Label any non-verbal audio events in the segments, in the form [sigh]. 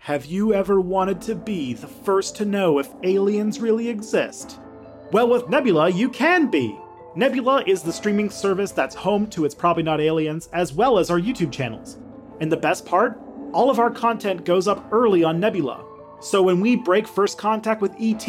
Have you ever wanted to be the first to know if aliens really exist? Well, with Nebula, you can be. Nebula is the streaming service that's home to It's Probably Not Aliens, as well as our YouTube channels. And the best part? All of our content goes up early on Nebula. So when we break first contact with ET,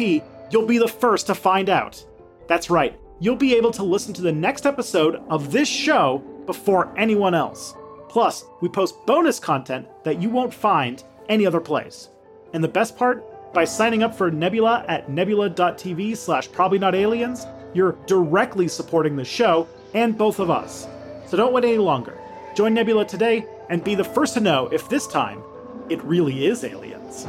you'll be the first to find out. That's right, you'll be able to listen to the next episode of this show before anyone else. Plus, we post bonus content that you won't find any other place. And the best part? By signing up for Nebula at nebula.tv slash probably not aliens, you're directly supporting the show and both of us. So don't wait any longer. Join Nebula today and be the first to know if this time it really is aliens.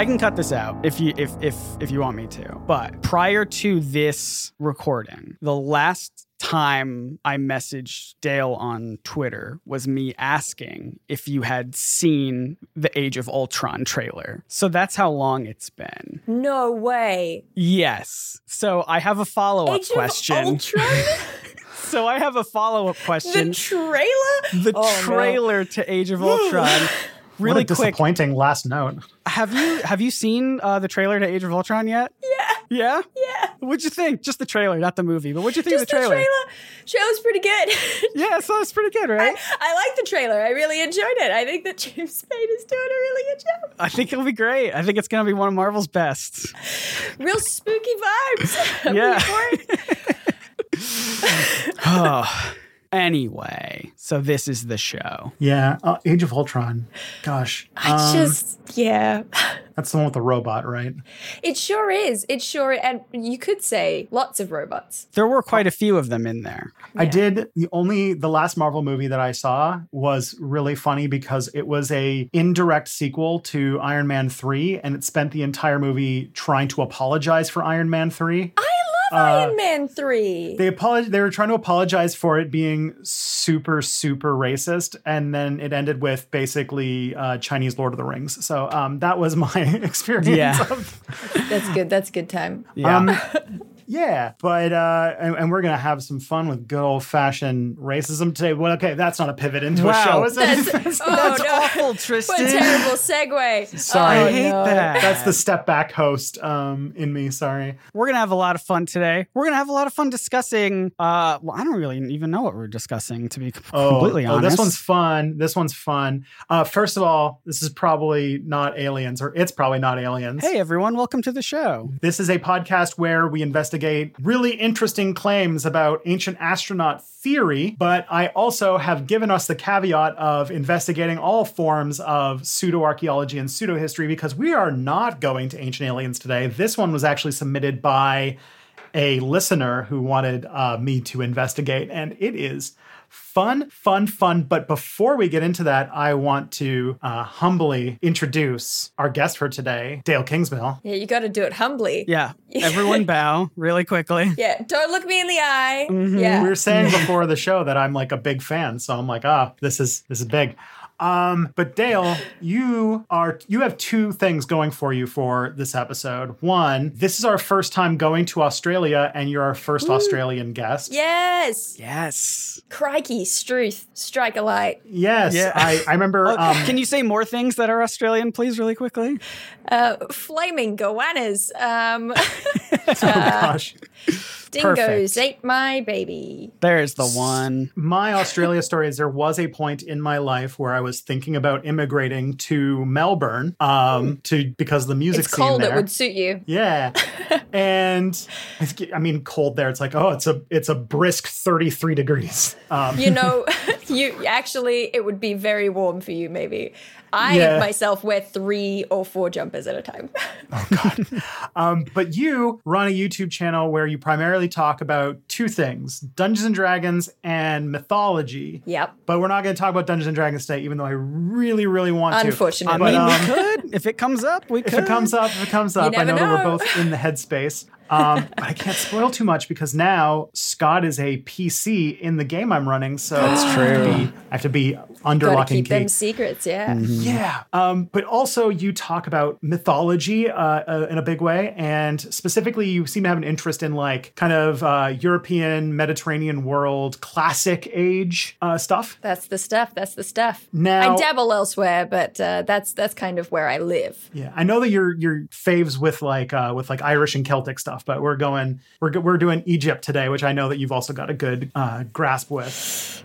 I can cut this out if you if if if you want me to. But prior to this recording, the last time I messaged Dale on Twitter was me asking if you had seen the Age of Ultron trailer. So that's how long it's been. No way. Yes. So I have a follow-up Age question. of Ultron? [laughs] [laughs] so I have a follow-up question. the trailer? the Oh, no. trailer to Age of Ultron. [laughs] Really what a quick, disappointing last note. Have you have you seen uh, the trailer to Age of Ultron yet? Yeah. Yeah. Yeah. What'd you think? Just the trailer, not the movie. But what'd you think Just of the trailer? The trailer. Trailer's pretty good. [laughs] Yeah, so it's pretty good, right? I like the trailer. I really enjoyed it. I think that James Spader is doing a really good job. I think it'll be great. I think it's gonna be one of Marvel's best. Real spooky vibes. [laughs] Yeah. [laughs] oh. Anyway, so this is the show. Yeah, uh, Age of Ultron. Gosh. I um, just, yeah. [laughs] That's the one with the robot, right? It sure is. It sure, and you could say lots of robots. There were quite a few of them in there. I did the only the last Marvel movie that I saw was really funny because it was a indirect sequel to Iron Man 3 and it spent the entire movie trying to apologize for Iron Man 3. I love Uh, Iron Man 3. They apolog- they were trying to apologize for it being super super racist and then it ended with basically uh, Chinese Lord of the Rings. So um, that was my [laughs] experience Yeah. of That's good. That's good time. Yeah. Um, yeah, but uh, and, and we're gonna have some fun with good old fashioned racism today. Well, okay, that's not a pivot into Wow. a show, is it? [laughs] That's, oh, That's no. awful, What a terrible segue. Sorry. Oh, I hate no. that. that's the step back host um, in me. Sorry. We're gonna have a lot of fun today. We're gonna have a lot of fun discussing. Uh, well, I don't really even know what we're discussing, to be Oh, completely oh, honest. this one's fun. This one's fun. Uh, first of all, this is probably not aliens, or it's probably not aliens. Hey everyone, welcome to the show. This is a podcast where we investigate really interesting claims about ancient astronaut theory, but I also have given us the caveat of investigating all forms of pseudo archaeology and pseudo history because we are not going to ancient aliens today. This one was actually submitted by a listener who wanted uh, me to investigate, and it is fun, fun, fun. But before we get into that, I want to uh, humbly introduce our guest for today, Dale Kingsmill. Yeah, you got to do it humbly. Yeah, [laughs] everyone bow really quickly. Yeah, don't look me in the eye. Mhm. Yeah. we were saying [laughs] before the show that I'm like a big fan, so I'm like, ah, this is this is big. Um, but Dale, you are you have two things going for you for this episode. One, this is our first time going to Australia, and you're our first Australian guest. yes. Yes. Crikey, Struth, strike a light. Yes, Yeah. I, I remember. Oh, um, can you say more things that are Australian, please, really quickly? Uh, flaming goannas. Um, [laughs] oh gosh, dingoes Perfect. ate my baby. There's the one. my Australia story is there was a point in my life where I was thinking about immigrating to Melbourne, um, to because of the music It's scene cold. there. It would suit you. Yeah. [laughs] and I I mean cold there. It's like, oh, it's a it's a brisk 33 degrees. Um You know, [laughs] [laughs] you actually, it would be very warm for you. Maybe I Yeah. myself wear three or four jumpers at a time. [laughs] Oh God! Um but you run a YouTube channel where you primarily talk about two things, Dungeons and Dragons and mythology. yep. But we're not going to talk about Dungeons and Dragons today even though I really really want to. Unfortunately. Um, we could if it comes up. We if it comes up, if it comes up, I never know, that we're both in the headspace. Um, but I can't spoil too much because now Scott is a PC in the game I'm running. So That's I have to be, I have to be under Gotta lock and keep them secrets, yeah. Yeah. Um, but also, you talk about mythology uh, uh, in a big way. And specifically, you seem to have an interest in like kind of uh, European, Mediterranean world, classic age uh, stuff. That's the stuff. That's the stuff. Now- I dabble elsewhere, but uh, that's that's kind of where I live. Yeah, I know that your your faves with like uh, with like Irish and Celtic stuff, but we're going we're we're doing Egypt today, which I know that you've also got a good uh, grasp with.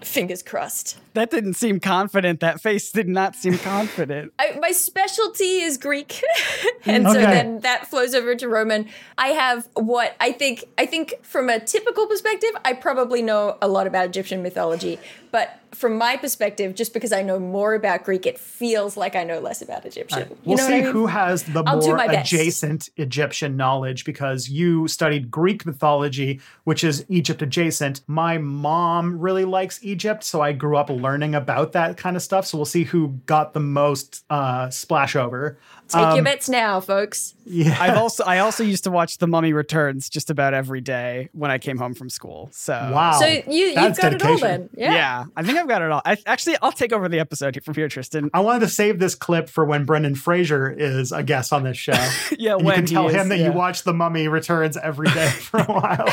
Fingers crossed. That didn't seem confident. That face did not seem [laughs] confident. I, my specialty is Greek, [laughs] and so then that flows over to Roman. I have what I think. I think from a typical perspective, I probably know a lot about Egyptian mythology, but from my perspective, just because I know more about Greek, it feels like I know less about Egyptian. You We'll know see what I mean? who has the I'll more adjacent Egyptian knowledge because you studied Greek mythology, which is Egypt adjacent. My mom really likes Egypt, so I grew up learning about that kind of stuff. So we'll see who got the most uh, splash over. Take your bets now, folks. Yeah. I've also I also used to watch The Mummy Returns just about every day when I came home from school. So Wow. So you you've That's got it all dedication. then. Yeah. Yeah. I think I've got it all. I, actually, I'll take over the episode from here, Tristan. I wanted to save this clip for when Brendan Fraser is a guest on this show. [laughs] Yeah, And you when can he tell is, him that yeah. you watch The Mummy Returns every day [laughs] for a while.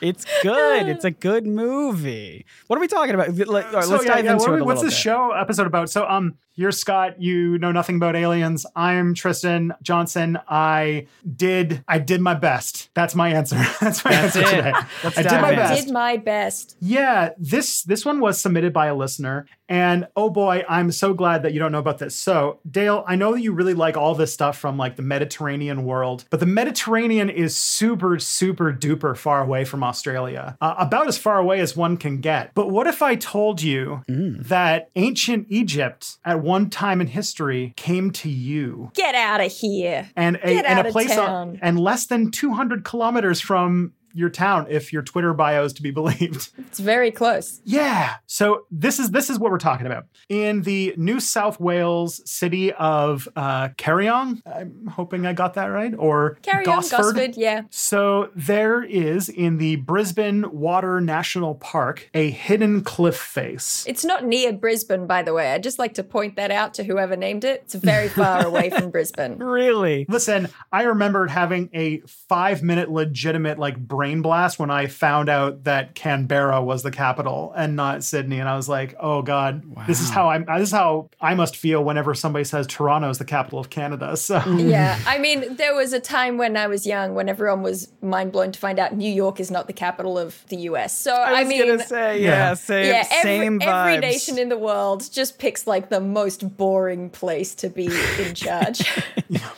It's good. it's a good movie. What are we talking about? Let, all right, So, let's yeah, dive yeah, into what are it we- a what's little this bit. show episode about? So, um, you're Scott. You know nothing about aliens. I'm Tristan Johnson. I did. I did my best. That's my answer. [laughs] That's my That's answer it. today. Let's I did my in. best. Did my best. Yeah, this this one was submitted by a listener, and oh boy, I'm so glad that you don't know about this. So, Dale, I know that you really like all this stuff from like the Mediterranean world, but the Mediterranean is super, super duper far away from Australia, uh, about as far away as one can get. But what if I told you that ancient Egypt at one time in history came to you? Get out of here. and a, Get and a place uh, town. on, and less than 200 kilometers from your town if your Twitter bio is to be believed. [laughs] It's very close. Yeah. So this is this is what we're talking about. In the New South Wales city of uh, Kariong, I'm hoping I got that right, or Carry on, Gosford. Gosford. Yeah. So there is in the Brisbane Water National Park a hidden cliff face. It's not near Brisbane, by the way. I'd just like to point that out to whoever named it. It's very far [laughs] away from Brisbane. Really? Listen, I remembered having a five minute legitimate like brain blast when I found out that Canberra was the capital and not Sydney. And I was like, oh God, this is how I'm this is how I must feel whenever somebody says Toronto is the capital of Canada. [laughs] So Yeah. I mean, there was a time when I was young when everyone was mind blown to find out New York is not the capital of the US. So, I I, mean, gonna say, Yeah. yeah, same, yeah, every, same every nation in the world just picks like the most boring place to be in [laughs] charge.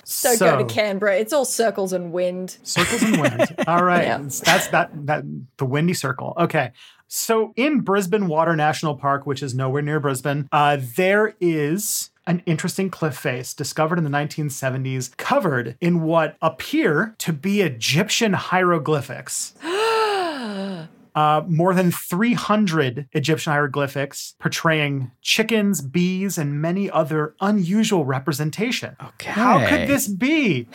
so, go to Canberra. It's all circles and wind. Circles and wind. [laughs] All right. Yeah. That's that that the windy circle. Okay. So in Brisbane Water National Park, which is nowhere near Brisbane, uh, there is an interesting cliff face discovered in the 1970s, covered in what appear to be Egyptian hieroglyphics. [gasps] Uh, more than 300 Egyptian hieroglyphics portraying chickens, bees, and many other unusual representation. Okay. How could this be?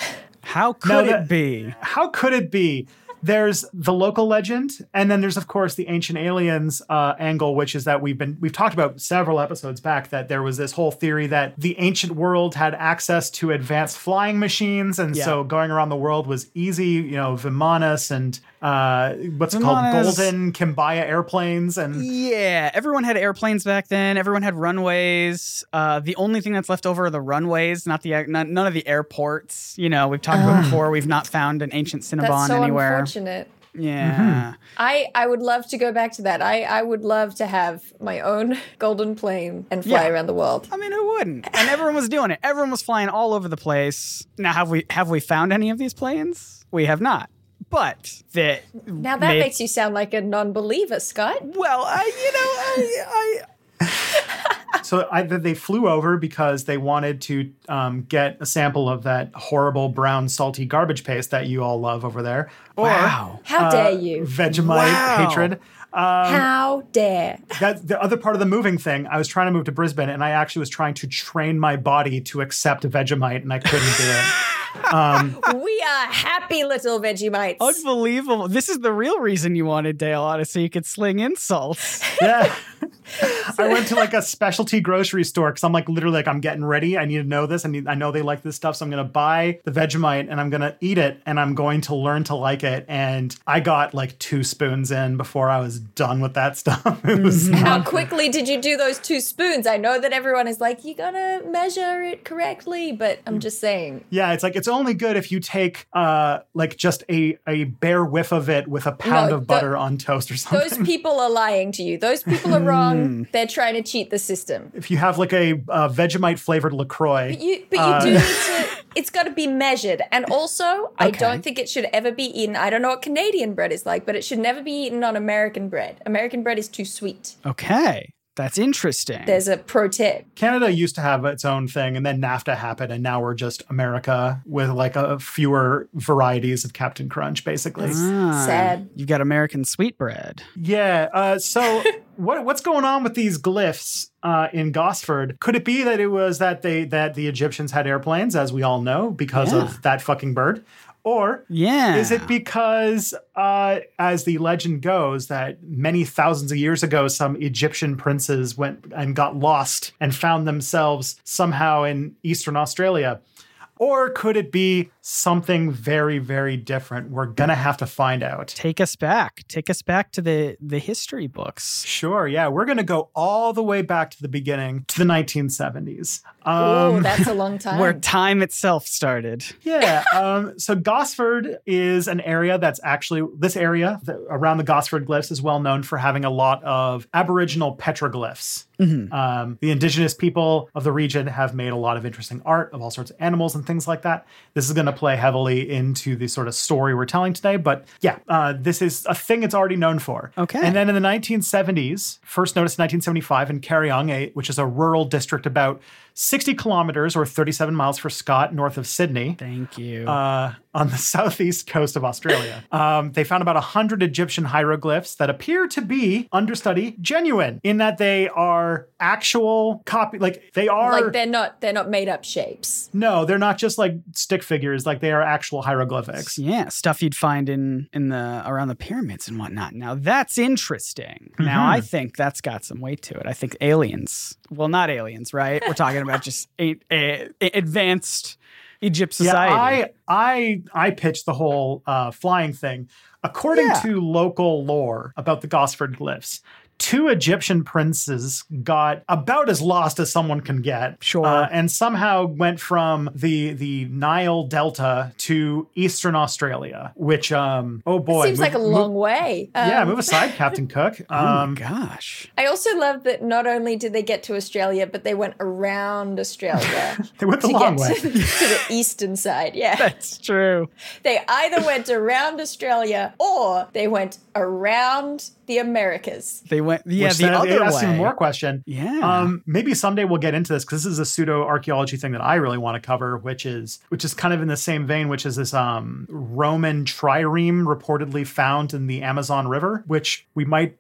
How could it be? how could it be? There's the local legend, and then there's of course the ancient aliens uh, angle, which is that we've been we've talked about several episodes back that there was this whole theory that the ancient world had access to advanced flying machines, and Yeah. so going around the world was easy. You know, Vimanas and uh, what's it called, Vimanas. golden Quimbaya airplanes, and Yeah, everyone had airplanes back then. Everyone had runways. Uh, the only thing that's left over are the runways, not the not, none of the airports. You know, we've talked about before. We've not found an ancient That's Cinnabon so anywhere. unfortunate. Yeah, I, I would love to go back to that. I, I would love to have my own [laughs] golden plane and fly Yeah. around the world. I mean, who wouldn't? And everyone was doing it. Everyone was flying all over the place. Now, have we have we found any of these planes? We have not. But that Now that may- makes you sound like a non-believer, Scott. well, I you know I, I [laughs] [laughs] so either they flew over because they wanted to um, get a sample of that horrible brown salty garbage paste that you all love over there, or wow. How uh, dare you? Vegemite Wow. hatred. How dare? That the other part of the moving thing. I was trying to move to Brisbane, and I actually was trying to train my body to accept Vegemite, and I couldn't do it. [laughs] Um, we are happy little Vegemites. Unbelievable. This is the real reason you wanted Dale on so you could sling insults. Yeah. [laughs] I went to like a specialty grocery store because I'm like literally like I'm getting ready. I need to know this. I need I know they like this stuff, so I'm gonna buy the Vegemite and I'm gonna eat it and I'm going to learn to like it. And I got like two spoons in before I was done with that [laughs] stuff. It was mm-hmm. How quickly did you do those two spoons? I know that everyone is like, you gotta measure it correctly, but I'm mm. just saying. yeah, it's like it's only good if you take uh like just a a bare whiff of it with a pound No, of the- butter on toast or something. Those [laughs] people are lying to you. Those people are wrong. They're trying to cheat the system. if you have like a uh, Vegemite flavored Lacroix, You, but you Uh, do need to. [laughs] It's got to be measured, and also, I don't think it should ever be eaten. I don't know what Canadian bread is like, but it should never be eaten on American bread. American bread is too sweet. Okay. That's interesting. There's a pro tip. Canada used to have its own thing, and then NAFTA happened, and now we're just America with like a fewer varieties of Captain Crunch, basically. Ah, Sad. You've got American sweetbread. Yeah. Uh, so [laughs] what what's going on with these glyphs uh, in Gosford? Could it be that it was that they that the Egyptians had airplanes, as we all know, because Yeah. of that fucking bird, or Yeah. Is it because, uh, as the legend goes, that many thousands of years ago, some Egyptian princes went and got lost and found themselves somehow in Eastern Australia? Or could it be something very, very different? We're gonna have to find out. Take us back. Take us back to the the history books. Sure, yeah, we're gonna go all the way back to the beginning, to the 1970s. oh, Um, that's a long [laughs] time. Where time itself started. Yeah. Um, so Gosford is an area that's actually this area th- around the Gosford glyphs is well known for having a lot of Aboriginal petroglyphs. Um, the indigenous people of the region have made a lot of interesting art of all sorts of animals and things like that. This is going to play heavily into the sort of story we're telling today. But yeah, uh, this is a thing it's already known for. Okay. And then in the 1970s, first noticed in 1975 in Kariong, which is a rural district about 60 kilometers or 37 miles for Scott, north of Sydney Thank you. uh, on the [laughs] southeast coast of Australia. Um, they found about 100 Egyptian hieroglyphs that appear to be understudy genuine in that they are actual copy, like they are. like they're not they're not made up shapes. no, they're not just like stick figures, like they are actual hieroglyphics. yeah, stuff you'd find in in the around the pyramids and whatnot. Now that's interesting. Now Mm-hmm. I think that's got some weight to it. I think aliens. Well, not aliens, right? We're talking about just a, a, a- advanced Egypt society. Yeah, I I I pitched the whole uh, flying thing. According Yeah. to local lore about the Gosford glyphs, two Egyptian princes got about as lost as someone can get. Sure. uh, and somehow went from the the Nile Delta to Eastern Australia, which um oh boy, Seems move- like a move- long way. yeah, Um, move aside, [laughs] Captain Cook. [laughs] oh my Um, gosh. I also love that not only did they get to Australia, but they went around Australia [laughs] they went the to long get way. to, to the eastern side. Yeah. That's true. They either went around Australia or they went around the Americas. They went yeah Which the then other asks way. even more question. Yeah. Um, maybe someday we'll get into this because this is a pseudo archaeology thing that I really want to cover, which is which is kind of in the same vein, which is this um, Roman trireme reportedly found in the Amazon River, which we might.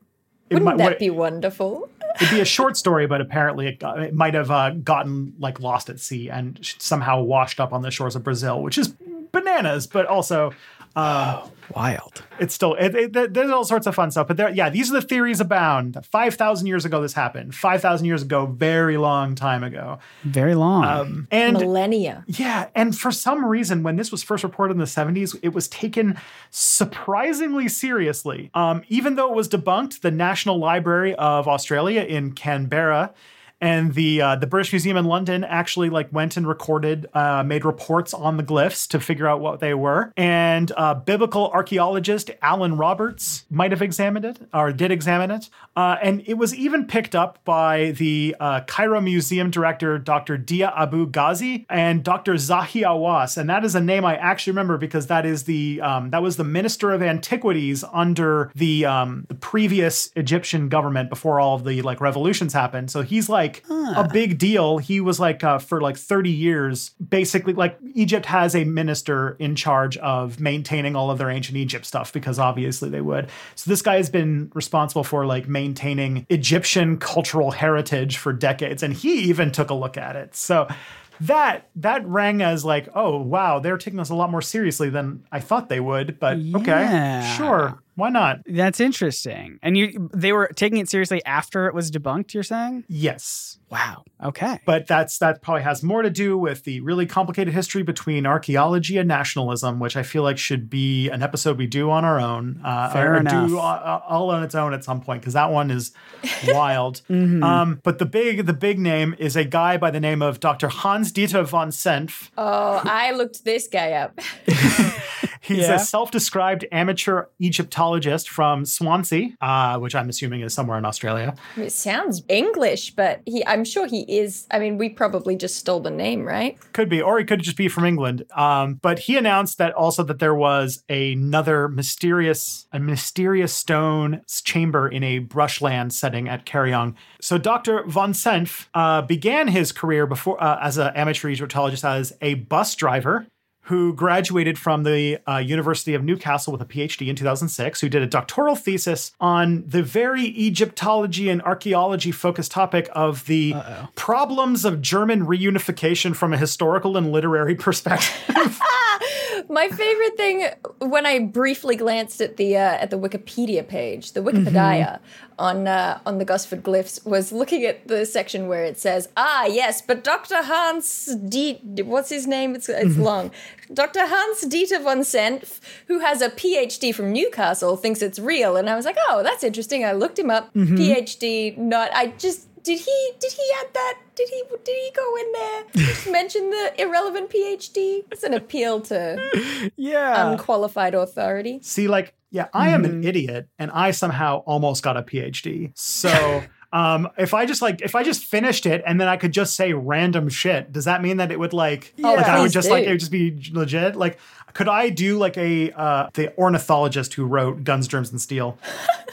It Wouldn't might, that what- be wonderful? [laughs] it'd be a short story, but apparently it, got, it might have uh, gotten like lost at sea and somehow washed up on the shores of Brazil, which is bananas, but also um, Wild. it's still it, it, there- there's all sorts of fun stuff but there yeah these are the theories abound 5000 years ago this happened 5000 years ago very long time ago Very long. um, and Millennia. yeah and for some reason when this was first reported in the 70s it was taken surprisingly seriously um, even though it was debunked the national library of australia in canberra and the uh, the British Museum in London actually like went and recorded, uh, made reports on the glyphs to figure out what they were. And uh, biblical archaeologist Alan Roberts might have examined it or did examine it. Uh, and it was even picked up by the uh, Cairo Museum director Dr. Dia Abu Ghazi and Dr. Zahi Hawass. And that is a name I actually remember because that is the um, that was the Minister of Antiquities under the um, the previous Egyptian government before all of the like revolutions happened. So he's like like a big deal. He was like uh, for like 30 years, basically like Egypt has a minister in charge of maintaining all of their ancient Egypt stuff because obviously they would. So this guy has been responsible for like maintaining Egyptian cultural heritage for decades, and he even took a look at it. So that that rang as like, oh wow, they're taking us a lot more seriously than I thought they would. But okay, sure, why not? That's interesting. And you they were taking it seriously after it was debunked, you're saying? Yes. Wow. Okay. But that's that probably has more to do with the really complicated history between archaeology and nationalism, which I feel like should be an episode we do on our own, uh, Fair or enough. do uh, all on its own at some point because that one is [laughs] wild. Mm-hmm. um, but the big the big name is a guy by the name of Dr. Hans Dieter von Senf. Oh, I looked this guy up. [laughs] He's Yeah. a self-described amateur Egyptologist from Swansea, uh, which I'm assuming is somewhere in Australia. It sounds English, but he I'm sure he is. I mean, we probably just stole the name, right? Could be, or he could just be from England. Um, but he announced that also that there was another mysterious, a mysterious stone chamber in a brushland setting at Kariong. So Dr. von Senf uh, began his career before uh, as an amateur Egyptologist as a bus driver. Who graduated from the uh, University of Newcastle with a PhD in 2006, who did a doctoral thesis on the very Egyptology and archaeology focused topic of the problems of German reunification from a historical and literary [laughs] perspective. [laughs] My favorite thing when I briefly glanced at the uh, at the Wikipedia page, the Wikipedia Mm-hmm. on uh, on the Gosford glyphs, was looking at the section where it says, "Ah, yes, but Dr. Hans D. What's his name? It's it's Mm-hmm. long. Dr. Hans Dieter von Senf, who has a PhD from Newcastle, thinks it's real." And I was like, "Oh, that's interesting." I looked him up. Mm-hmm. PhD, not. I just did he did he add that? Did he did he go in there? [laughs] Mention the irrelevant PhD. It's an appeal to Yeah. unqualified authority. See, like, yeah, I am Mm-hmm. an idiot and I somehow almost got a PhD. So. [laughs] Um, if I just like if I just finished it and then I could just say random shit, does that mean that it would like Oh, like I would please just like it would just be legit? Like could I do like a uh the ornithologist who wrote Guns, Germs and Steel? [laughs]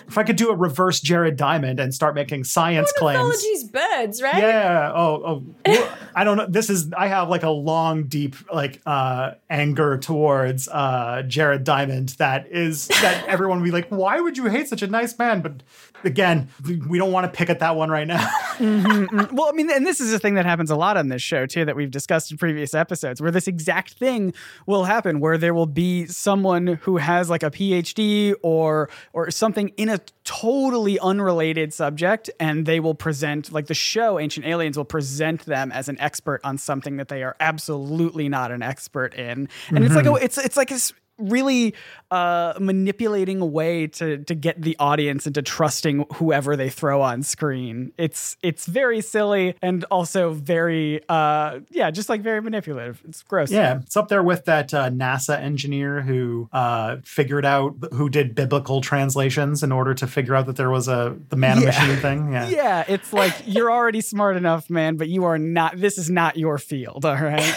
if I could do a reverse Jared Diamond and start making science claims. Ornithology's birds, right? Yeah. Oh, oh. I don't know. This is. I have like a long, deep, like uh anger towards uh Jared Diamond. That is that [laughs] everyone will be like, why would you hate such a nice man? But again, we don't want to pick at that one right now. [laughs] Well, I mean, and this is a thing that happens a lot on this show too, that we've discussed in previous episodes, where this exact thing will happen, where there will be someone who has like a PhD or or something in a totally unrelated subject, and they will present like the show Ancient Aliens will present them as an expert on something that they are absolutely not an expert in, and it's like a, mm-hmm. it's it's like this really uh, manipulating a way to to get the audience into trusting whoever they throw on screen. It's it's very silly and also very uh, yeah, just like very manipulative. It's gross. yeah, it's up there with that uh, NASA engineer who uh figured out who did biblical translations in order to figure out that there was a the man Yeah. machine thing. [laughs] Yeah. Yeah, it's like you're already smart enough, man, but you are not. This is not your field, all right?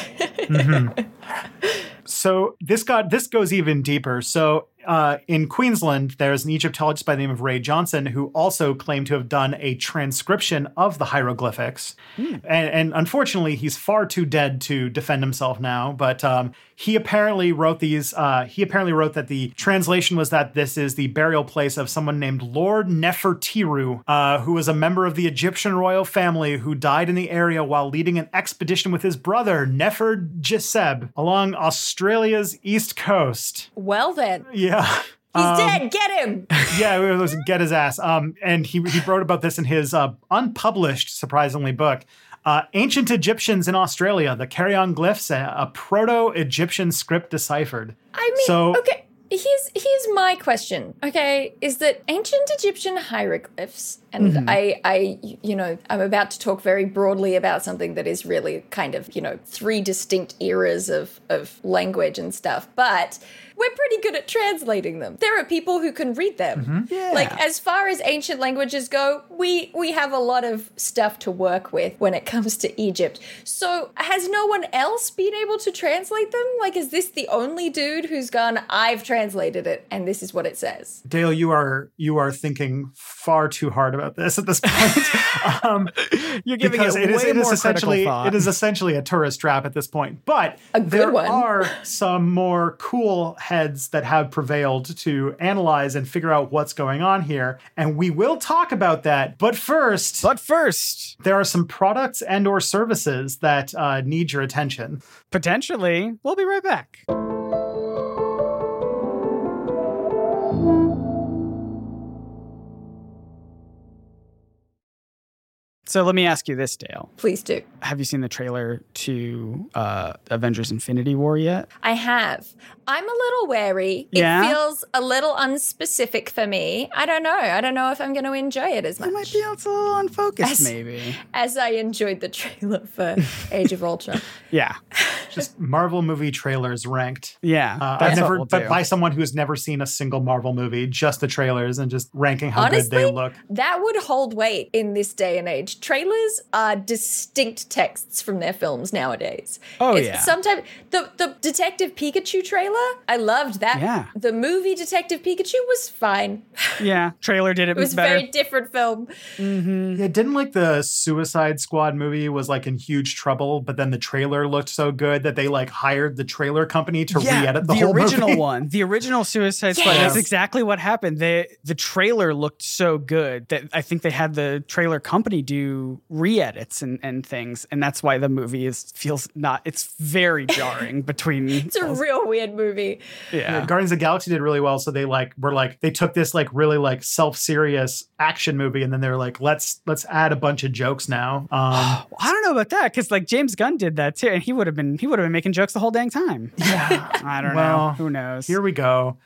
[laughs] So this got this goes even deeper. So uh, in Queensland, there's an Egyptologist by the name of Ray Johnson who also claimed to have done a transcription of the hieroglyphics, and, and unfortunately, he's far too dead to defend himself now. But um, he apparently wrote these. Uh, he apparently wrote that the translation was that this is the burial place of someone named Lord Nefertiru, uh, who was a member of the Egyptian royal family who died in the area while leading an expedition with his brother Nefer Jeseb along Australia's east coast. Well then, he's Yeah. Um, dead. Get him. [laughs] yeah, it was get his ass. Um, and he he wrote about this in his uh, unpublished, surprisingly, book, uh, "Ancient Egyptians in Australia: The Carry-On Glyphs, a, a Proto-Egyptian Script Deciphered." I mean, So- okay. Here's here's my question. Okay, is that ancient Egyptian hieroglyphs, and Mm-hmm. I I you know I'm about to talk very broadly about something that is really kind of you know three distinct eras of of language and stuff, but we're pretty good at translating them. There are people who can read them. Mm-hmm. Yeah. Like as far as ancient languages go, we we have a lot of stuff to work with when it comes to Egypt. So has no one else been able to translate them? Like is this the only dude who's gone I've translated translated it, and this is what it says. Dale, you are you are thinking far too hard about this at this point. [laughs] um, You're giving because it it is, way it is more essentially critical thought. it is essentially a tourist trap at this point. But A good there one. are some more cool heads that have prevailed to analyze and figure out what's going on here, and we will talk about that. But first, But first, there are some products and or services that uh, need your attention. potentially, we'll be right back. So let me ask you this, Dale. Please do. Have you seen the trailer to uh, Avengers Infinity War yet? I have. I'm a little wary. Yeah? It feels a little unspecific for me. I don't know. I don't know if I'm going to enjoy it as much. It might be a little unfocused, As- maybe. as I enjoyed the trailer for [laughs] Age of Ultron. Yeah. [laughs] Just Marvel movie trailers ranked. Yeah. Uh, that's I've what never, we'll but do. by someone who's never seen a single Marvel movie, just the trailers and just ranking how good they Honestly, look. that would hold weight in this day and age. Trailers are distinct texts from their films nowadays. Oh, It's yeah. Sometimes the the Detective Pikachu trailer, I loved that. Yeah. The movie Detective Pikachu was fine. [laughs] yeah. Trailer did it, It was a better. very different film. Mm-hmm. Yeah, didn't like the Suicide Squad movie was like in huge trouble, but then the trailer looked so good that they like hired the trailer company to yeah, re-edit the, whole original movie. one, the original Suicide Squad. Yes. That's exactly what happened. They, the trailer looked so good that I think they had the trailer company do re-edits and, and things, and that's why the movie is feels not. It's very [laughs] jarring between. It's a real weird movie. yeah. Guardians of the Galaxy did really well, so they like were like they took this like really like self-serious action movie, and then they're like let's let's add a bunch of jokes now. [sighs] Um, I don't know about that because like James Gunn did that too, and he would have been he would have been making jokes the whole dang time. yeah, [laughs] I don't Well, know. Who knows? here we go.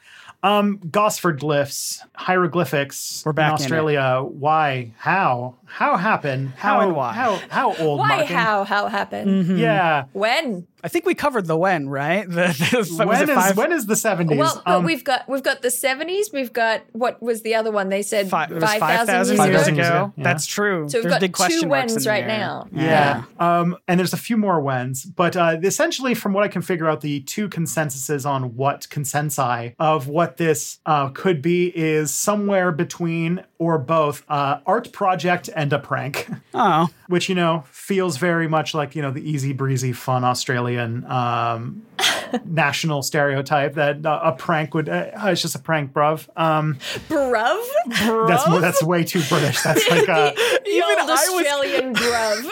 Um, Gosford glyphs, hieroglyphics. We're back in in it. Australia. Why? How? How happened? How and why? How? How old? Why? Martin? How? How happened? Mm-hmm. Yeah. When? I think we covered the when, right? [laughs] The, the, was When it is five- when is the seventies? Well, but we've got we've got the seventies. We've got what was the other one? They said Fi- it was five thousand years years ago. ago. ago. Yeah. That's true. So we've There's got big two marks whens right now. Yeah. Um, and there's a few more whens, but uh, essentially, from what I can figure out, the two consensuses on what consensi of what this uh, could be is somewhere between or both uh, art project and a prank, Oh, [laughs] which you know feels very much like you know the easy breezy, fun Australian um, [laughs] national stereotype that uh, a prank would. Uh, it's just a prank, bruv. Um, Bruv? that's that's way too British. That's like uh, [laughs] The Even old I was- Australian [laughs] bruv.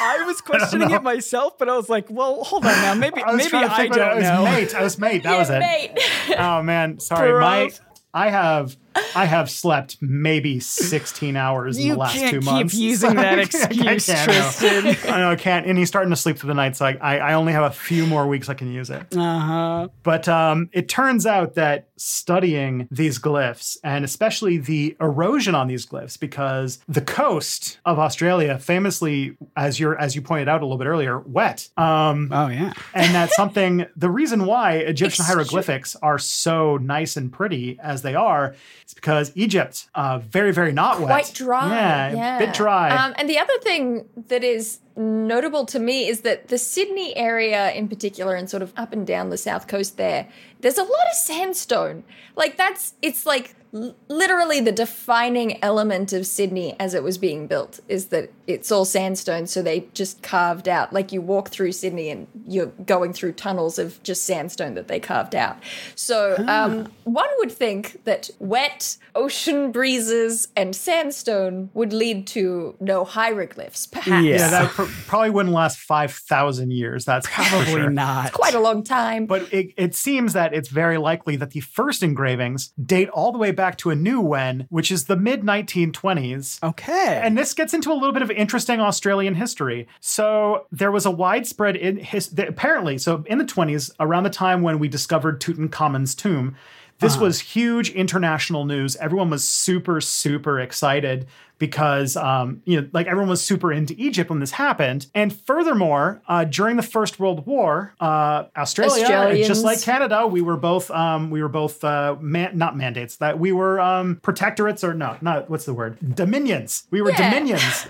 I was questioning know. it myself, but I was like, well, hold on now. Maybe I maybe I don't it was know. Mate, I was mate. That yeah, was it. mate. Oh man, sorry. Bruv. My I have I have slept maybe 16 hours in the last can't two keep months. using that [laughs] I excuse, no. Tristan. I know I can't. And he's starting to sleep through the night, so I, I, I only have a few more weeks I can use it. Uh huh. But um, it turns out that studying these glyphs, and especially the erosion on these glyphs, because the coast of Australia, famously, as you as you pointed out a little bit earlier, wet. Um, Oh yeah. and that's [laughs] something the reason why egyptian hieroglyphics are so nice and pretty as they are is because egypt uh very very not wet Quite dry. yeah, Yeah. a bit dry Um, and the other thing that is notable to me is that the Sydney area in particular and sort of up and down the south coast there, there's a lot of sandstone. Like that's it's like l- literally the defining element of Sydney as it was being built is that it's all sandstone so they just carved out like you walk through Sydney and you're going through tunnels of just sandstone that they carved out. So um, one would think that wet ocean breezes and sandstone would lead to no hieroglyphs perhaps. Yeah. that [laughs] pr- probably wouldn't last 5000 years that's Probably sure. not. Quite a long time. but it, it seems that it's very likely that the first engravings date all the way back to a new when, which is the mid 1920s. okay. And this gets into a little bit of interesting Australian history. So there was a widespread in his apparently. So in the 20s, around the time when we discovered Tutankhamun's tomb, this ah. was huge international news. Everyone was super super excited because um, you know, like everyone was super into Egypt when this happened. And furthermore, uh, during the First World War, uh, Australia, just like Canada, we were both um, we were both uh, man- not mandates that we were um, protectorates or no, not what's the word dominions. We were Yeah. dominions.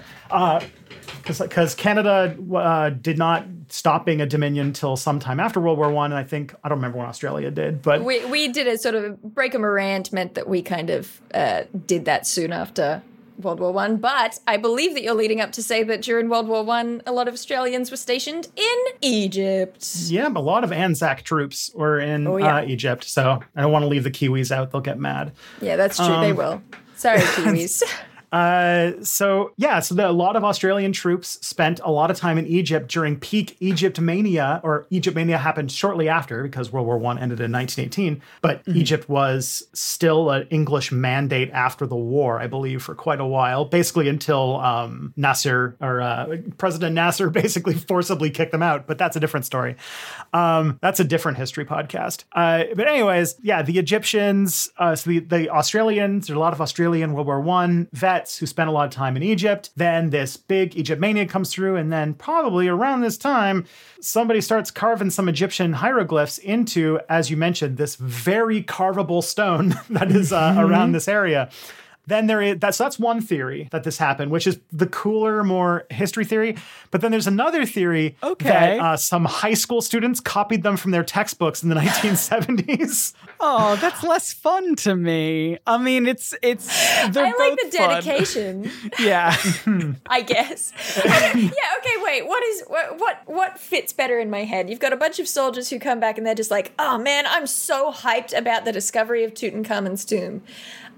Because Canada uh, did not stop being a dominion until sometime after World War One, and I think I don't remember when Australia did, but We, we did a sort of break a Morant meant that we kind of uh, did that soon after World War One. But I believe that you're leading up to say that during World War One, a lot of Australians were stationed in Egypt. Yeah, a lot of Anzac troops were in Oh, yeah. uh, Egypt, so I don't want to leave the Kiwis out; they'll get mad. Yeah, that's true. they Um, will. Sorry, [laughs] Kiwis. Uh, so yeah, so the, a lot of Australian troops spent a lot of time in Egypt during peak Egypt mania, or Egypt mania happened shortly after because World War One ended in 1918. But Egypt was still an English mandate after the war, I believe, for quite a while, basically until um, Nasser or uh, President Nasser [laughs] basically forcibly kicked them out. But that's a different story. Um, that's a different history podcast. Uh, but anyways, yeah, the Egyptians, uh, so the, the Australians, there's a lot of Australian World War One vets who spent a lot of time in Egypt. Then this big Egypt mania comes through, and then probably around this time, somebody starts carving some Egyptian hieroglyphs into, as you mentioned, this very carvable stone [laughs] that is uh, around this area. Then there is that's that's one theory that this happened, which is the cooler, more history theory. But then there's another theory Okay. that uh, some high school students copied them from their textbooks in the [laughs] 1970s. Oh, that's less fun to me. I mean, it's it's. They're I like both the fun. dedication. [laughs] Yeah. [laughs] I guess. yeah. Okay. Wait. What is what, what what fits better in my head? You've got a bunch of soldiers who come back and they're just like, "Oh man, I'm so hyped about the discovery of Tutankhamun's tomb.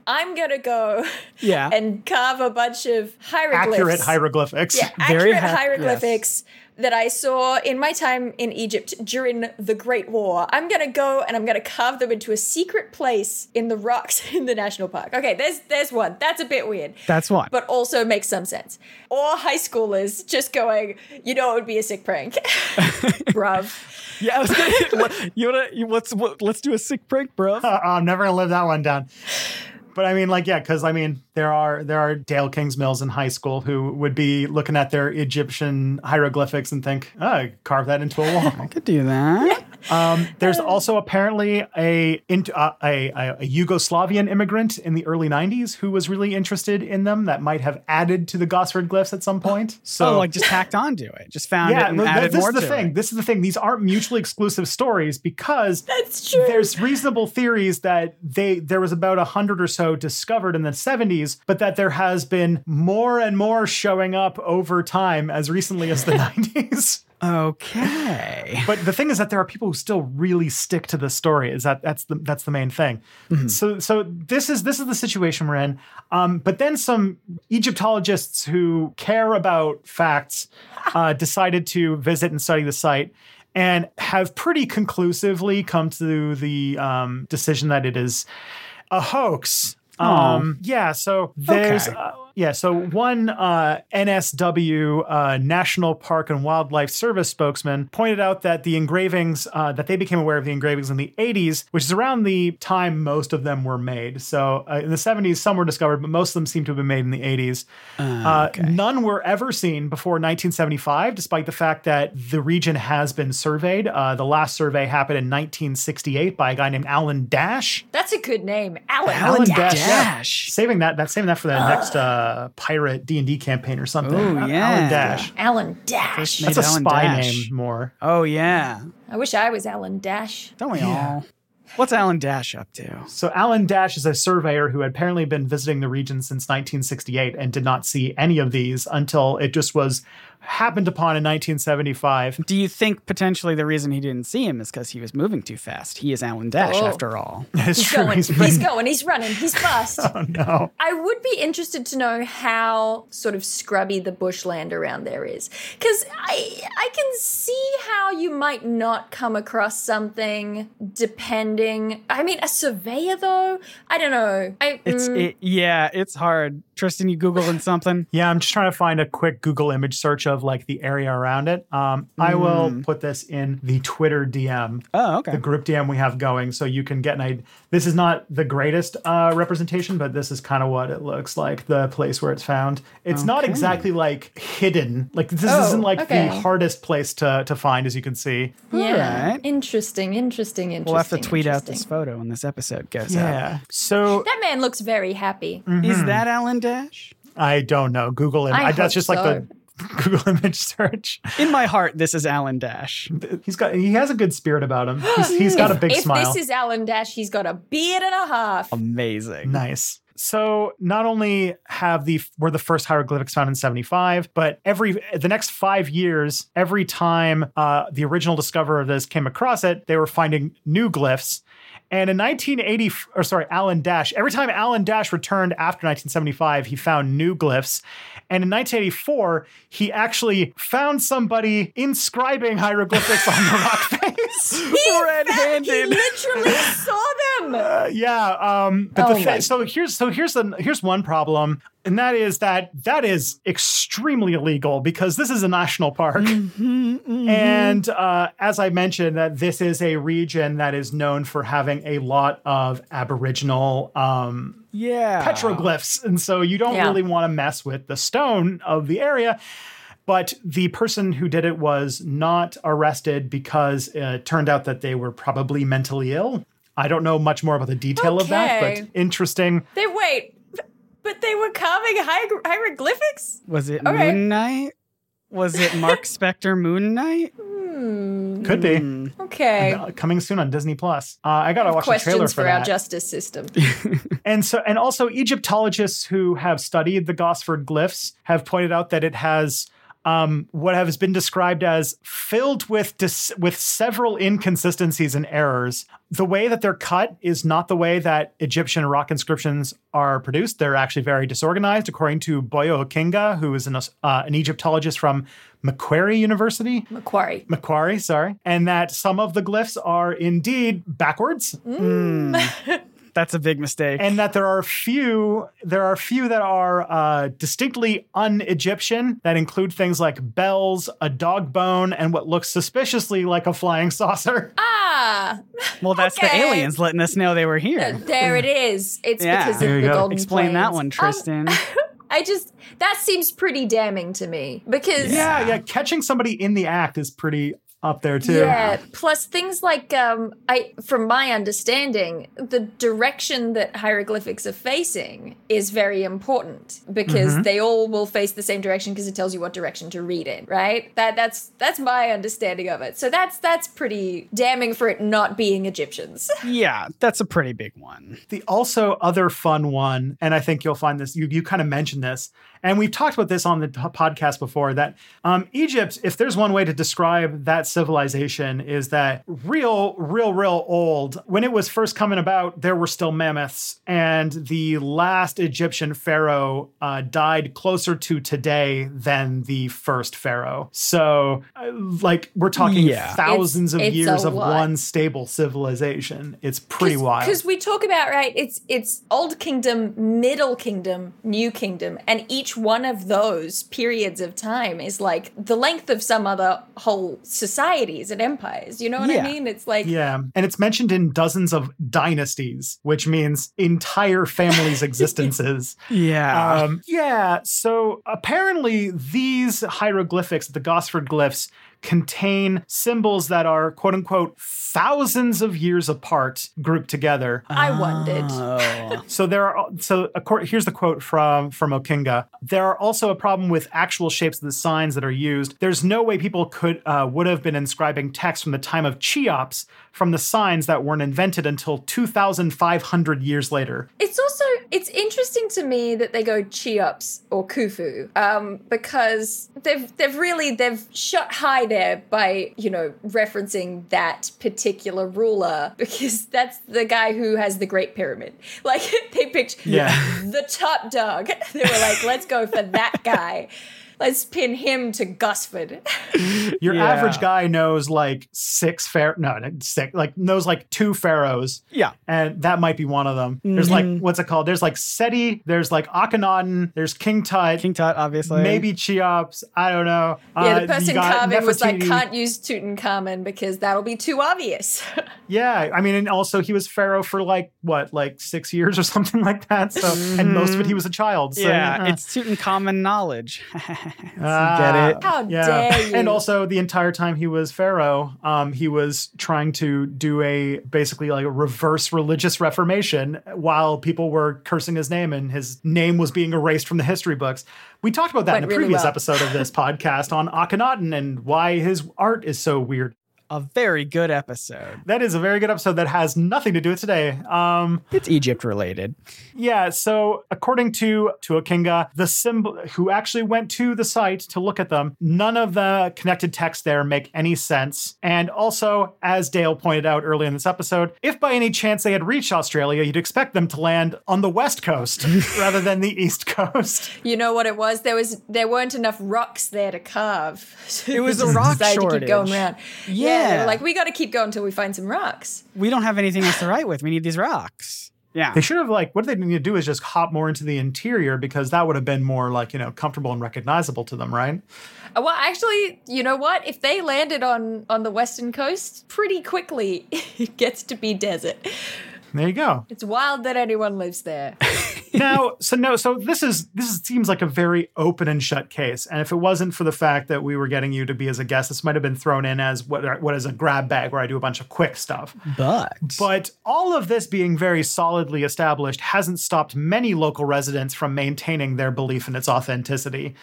I'm gonna go Yeah. and carve a bunch of hieroglyphs. Accurate hieroglyphics. Yeah, Very accurate ha- hieroglyphics that I saw in my time in Egypt during the Great War. I'm gonna go and I'm gonna carve them into a secret place in the rocks [laughs] in the national park. Okay, there's there's one. That's a bit weird That's one. but also makes some sense. Or high schoolers just going, you know, it would be a sick prank, [laughs] bruv. yeah, I was gonna, [laughs] you wanna you, let's what, let's do a sick prank, bro. Uh, I'm never gonna live that one down. But I mean, like, yeah, because I mean, there are there are Dale Kingsmills in high school who would be looking at their Egyptian hieroglyphics and think, "Oh, I carve that into a wall." I could do that. Um, there's also apparently a, uh, a a Yugoslavian immigrant in the early '90s who was really interested in them that might have added to the Gosford glyphs at some point. So, oh, like just tacked onto it. Just found it yeah, th- added this more is the thing. it. This is the thing. These aren't mutually exclusive stories because That's true. there's reasonable theories that they there was about a hundred or so discovered in the 70s, but that there has been more and more showing up over time as recently as the [laughs] 90s. Okay. But the thing is that there are people who still really stick to the story. Is that that's the that's the main thing. So so this is this is the situation we're in. Um, but then some Egyptologists who care about facts uh, [laughs] decided to visit and study the site. And have pretty conclusively come to the um, decision that it is a hoax. Um, yeah, so there's Okay. uh, yeah, so one uh, NSW uh, National Park and Wildlife Service spokesman pointed out that the engravings uh, that they became aware of the engravings in the 80s, which is around the time most of them were made. So uh, in the 70s, some were discovered, but most of them seem to have been made in the 80s. Uh, None were ever seen before 1975, despite the fact that the region has been surveyed. Uh, the last survey happened in 1968 by a guy named Alan Dash. That's a good name, Alan. Alan Dash. Dash. yeah. Saving that, that's saving that for the next uh, pirate D and D campaign or something. Ooh, Al- yeah. Alan Dash. Alan Dash. made That's a Alan spy Dash. name more. Oh yeah. I wish I was Alan Dash. Don't we all? What's Alan Dash up to? So Alan Dash is a surveyor who had apparently been visiting the region since 1968 and did not see any of these until it just was happened upon in 1975. Do you think potentially the reason he didn't see him is because he was moving too fast? He is Alan Dash, Oh. after all. [laughs] It's He's true. going. He's He's, going. He's running. He's [laughs] fast. Oh no. I would be interested to know how sort of scrubby the bushland around there is, because I I can see how you might not come across something depending. I mean, a surveyor though. I don't know. I It's mm, it, yeah, it's hard. Tristan, you googling something? Yeah, I'm just trying to find a quick Google image search of like the area around it. Um, I will put this in the Twitter DM, Oh, okay. the group DM we have going, so you can get an idea. This is not the greatest uh, representation, but this is kind of what it looks like. The place where it's found. It's not exactly like hidden. Like this Oh, isn't like okay. the hardest place to to find, as you can see. Yeah. Alright. Interesting, interesting, interesting. we'll have to tweet out this photo when this episode goes out. Yeah. So That man looks very happy. Is that Alan Dash? I don't know. Google it. I I, that's hope just like the Google [laughs] image search. In my heart, this is Alan Dash. He's got he has a good spirit about him. He's, he's got a big if smile. this is Alan Dash, he's got a beard and a half. Amazing. Nice. So not only have the were the first hieroglyphics found in 75, but every the next five years, every time uh, the original discoverer of this came across it, they were finding new glyphs. And in 1980, or sorry, Alan Dash, every time Alan Dash returned after 1975, he found new glyphs. And in 1984, he actually found somebody inscribing hieroglyphics on the rock [laughs] face. He [laughs] Red-handed. literally saw them. Uh, yeah. Um, but Oh the fa- so here's so here's the here's one problem, and that is that that is extremely illegal because this is a national park, and uh, as I mentioned, that this is a region that is known for having a lot of Aboriginal um, Yeah. petroglyphs, and so you don't Yeah. really want to mess with the stone of the area. But the person who did it was not arrested because it turned out that they were probably mentally ill. I don't know much more about the detail of that, but interesting. They wait, but they were carving hier- hieroglyphics. Was it Okay. Moon Knight? Was it Marc [laughs] Spector Moon Knight? Could be. Hmm. Okay. Uh, Coming soon on Disney Plus. Uh, I gotta watch the trailer Questions for, for, our justice system. [laughs] And so, and also, Egyptologists who have studied the Gosford glyphs have pointed out that it has um, what has been described as filled with dis- with several inconsistencies and errors. The way that they're cut is not the way that Egyptian rock inscriptions are produced. They're actually very disorganized, according to Boyo Ockinga, who is an, uh, an Egyptologist from Macquarie University. Macquarie. Macquarie, sorry, and that some of the glyphs are indeed backwards, [laughs] That's a big mistake. and that there are few there are few that are uh, distinctly un-Egyptian that include things like bells, a dog bone, and what looks suspiciously like a flying [laughs] saucer. Ah, well, that's the aliens letting us know they were here. there it is. It's Yeah. because There of the go. golden Explain that Plains. one, Um, Tristan. [laughs] I just that seems pretty damning to me because Yeah, yeah, catching somebody in the act is pretty up there too. Yeah. Plus things like um I from my understanding, the direction that hieroglyphics are facing is very important because Mm-hmm. they all will face the same direction because it tells you what direction to read in, right? That that's that's my understanding of it. So that's that's pretty damning for it not being Egyptians. [laughs] yeah, that's a pretty big one. The also other fun one, and I think you'll find this, you, you kind of mentioned this, and we've talked about this on the podcast before that um, Egypt, if there's one way to describe that civilization, is that real, real, real old. When it was first coming about, there were still mammoths, and the last Egyptian pharaoh uh, died closer to today than the first pharaoh. So, uh, like, we're talking Yeah. thousands It's- of it's years of lot. one stable civilization. It's pretty wild. Because we talk about right, it's it's Old Kingdom, Middle Kingdom, New Kingdom, and each one of those periods of time is like the length of some other whole societies and empires. You know what Yeah. I mean? It's like Yeah. And it's mentioned in dozens of dynasties, which means entire families' [laughs] existences. Yeah. Um, yeah. So apparently, these hieroglyphics, the Gosford glyphs, contain symbols that are quote unquote thousands of years apart grouped together. I wondered. Oh. So there are so acco- here's the quote from from Ockinga. There are also a problem with actual shapes of the signs that are used. There's no way people could uh, would have been inscribing text from the time of Cheops from the signs that weren't invented until 2,500 years later. It's also it's interesting to me that they go Cheops or Khufu, um, because they've they've really they've shot high there by you know referencing that particular ruler [laughs] because that's the guy who has the Great Pyramid. [laughs] Like they picked Yeah. the top dog. [laughs] They were like, let's go for that guy. Let's pin him to Gosford. [laughs] Your Yeah. average guy knows like six pharaoh, no, six, like knows like two pharaohs, Yeah. and that might be one of them. There's like what's it called? There's like Seti, there's like Akhenaten, there's King Tut, King Tut, obviously. maybe Cheops. I don't know. Yeah, Uh, the person got carving was like, can't use Tutankhamun because that'll be too obvious. [laughs] Yeah, I mean, and also he was pharaoh for like what, like six years or [laughs] something like that. So, and most of it he was a child. So, yeah, uh, it's Tutankhamun knowledge. [laughs] Ah, Get it? How dare you? And also, the entire time he was pharaoh, um, he was trying to do a basically like a reverse religious reformation while people were cursing his name, and his name was being erased from the history books. We talked about that in a really previous well. episode of this [laughs] podcast on Akhenaten and why his art is so weird. A very good episode. That is a very good episode that has nothing to do with today. Um, It's Egypt related. Yeah, so according to Tuakinga, the symbol who actually went to the site to look at them, none of the connected texts there make any sense. And also, as Dale pointed out early in this episode, if by any chance they had reached Australia, you'd expect them to land on the west coast [laughs] rather than the east coast. you know what it was? There was there weren't enough rocks there to carve. So It was [laughs] a rock decided to keep going shortage. around. Yeah, they Yeah. were like we got to keep going until we find some rocks. We don't have anything else to write with. We need these rocks. Yeah. They should have like what they need to do is just hop more into the interior because that would have been more like, you know, comfortable and recognizable to them, right? Uh, Well, actually, you know what? If they landed on on the western coast, pretty quickly [laughs] it gets to be desert. There you go. It's wild that anyone lives there. [laughs] now, [laughs] so no, so this is this is, seems like a very open and shut case. And if it wasn't for the fact that we were getting you to be as a guest, this might have been thrown in as what what is a grab bag where I do a bunch of quick stuff. But But all of this being very solidly established hasn't stopped many local residents from maintaining their belief in its authenticity.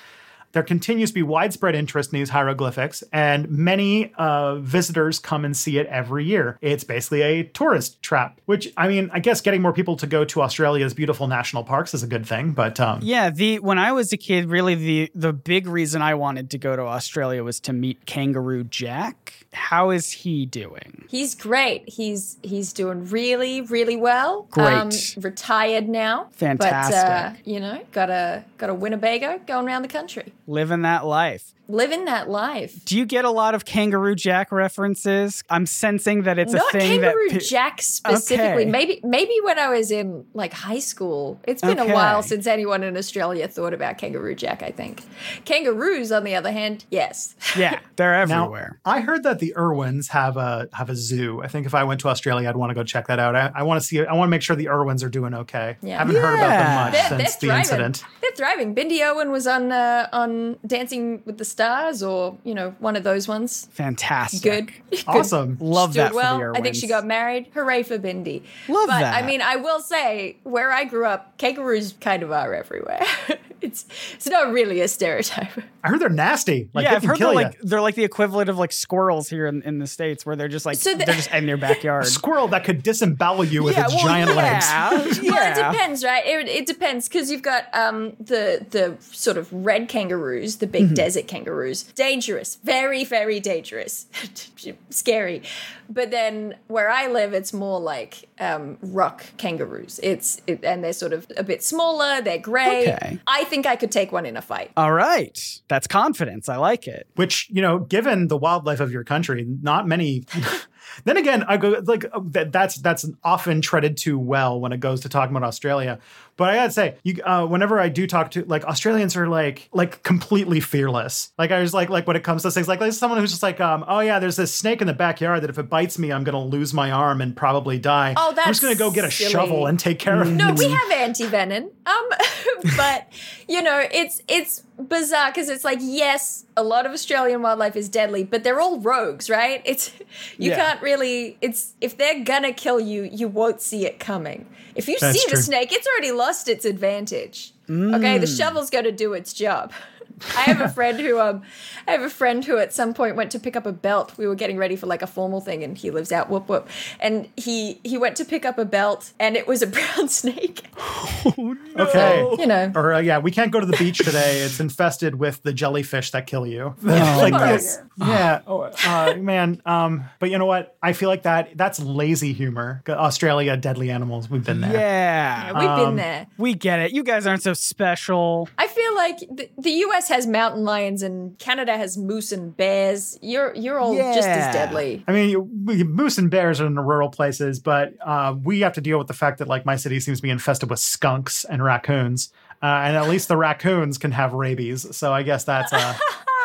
There continues to be widespread interest in these hieroglyphics, and many uh, visitors come and see it every year. It's basically a tourist trap, which, I mean, I guess getting more people to go to Australia's beautiful national parks is a good thing, but um, yeah, the when I was a kid, really the the big reason I wanted to go to Australia was to meet Kangaroo Jack. How is he doing? He's great. He's he's doing really really well. Great. Um, retired now. Fantastic. But uh, you know, got a got a Winnebago going around the country, Living that life. Living that life. Do you get a lot of Kangaroo Jack references? I'm sensing that it's Not a thing Kangaroo that pe- Jack specifically. Okay. Maybe maybe when I was in like high school. It's been Okay. a while since anyone in Australia thought about Kangaroo Jack. I think kangaroos, on the other hand, yes. [laughs] yeah, they're now everywhere. I heard that the Irwins have a have a zoo. I think if I went to Australia, I'd want to go check that out. I, I want to see. I want to make sure the Irwins are doing okay. Yeah. I haven't heard about them much They're, they're since the thriving. incident. They're thriving. Bindi Irwin was on uh, on Dancing with the Stars, or you know, one of those ones. Fantastic. Good. [laughs] Good. Awesome. Love She's doing that for well. the I think she got married. Hooray for Bindi. Love but, that. I mean, I will say, where I grew up, kangaroos kind of are everywhere. [laughs] it's it's not really a stereotype. I heard they're nasty. Like yeah, they I've heard they're you. like they're like the equivalent of like squirrels here in, in the states, where they're just like So the- they're just in your [laughs] backyard. A squirrel that could disembowel you with yeah, its well, giant legs. yeah, Well, it depends, right? It, it depends because you've got um, the the sort of red kangaroos, the Mm-hmm. big desert kangaroos. Dangerous, very very dangerous, [laughs] scary. But then where I live, it's more like um, rock kangaroos. It's it, and they're sort of a bit smaller. They're grey. Okay. I think I could take one in a fight. All right, that's confidence. I like it. Which you know, given the wildlife of your country, not many. [laughs] then again, I go like uh, that, that's that's often treaded too well when it goes to talking about Australia. But I gotta say, you uh, whenever I do talk to like Australians are like like completely fearless. Like I was like like when it comes to things like there's someone who's just like um oh yeah, there's this snake in the backyard that if it bites me, I'm gonna lose my arm and probably die. Oh, I'm that's just gonna go get a silly. shovel and take care of it. No, we have anti venom. Um, [laughs] but you know, it's it's bizarre because it's like yes, a lot of Australian wildlife is deadly, but they're all rogues, right? It's you Yeah. can't really. It's if they're gonna kill you, you won't see it coming. If you That's see the snake, it's already lost its advantage. Okay, the mm. shovel's got to do its job. [laughs] I have a friend who um I have a friend who at some point went to pick up a belt. We were getting ready for like a formal thing and he lives out whoop whoop. And he he went to pick up a belt and it was a [laughs] brown snake. oh Okay. You know. Or uh, yeah, we can't go to the beach today. It's infested with the jellyfish that kill you. Oh, [laughs] like, Gross. yeah, oh, uh, man. Um, but you know what? I feel like that that's lazy humor. Australia, deadly animals. We've been there. Yeah, We've Um, been there. we get it. You guys aren't so special. I feel like the, the US US has mountain lions and Canada has moose and bears. You're you're all just as deadly. I mean, we, moose and bears are in the rural places, but uh, we have to deal with the fact that like my city seems to be infested with skunks and raccoons, uh, and at least the raccoons can have rabies. So I guess that's. Uh,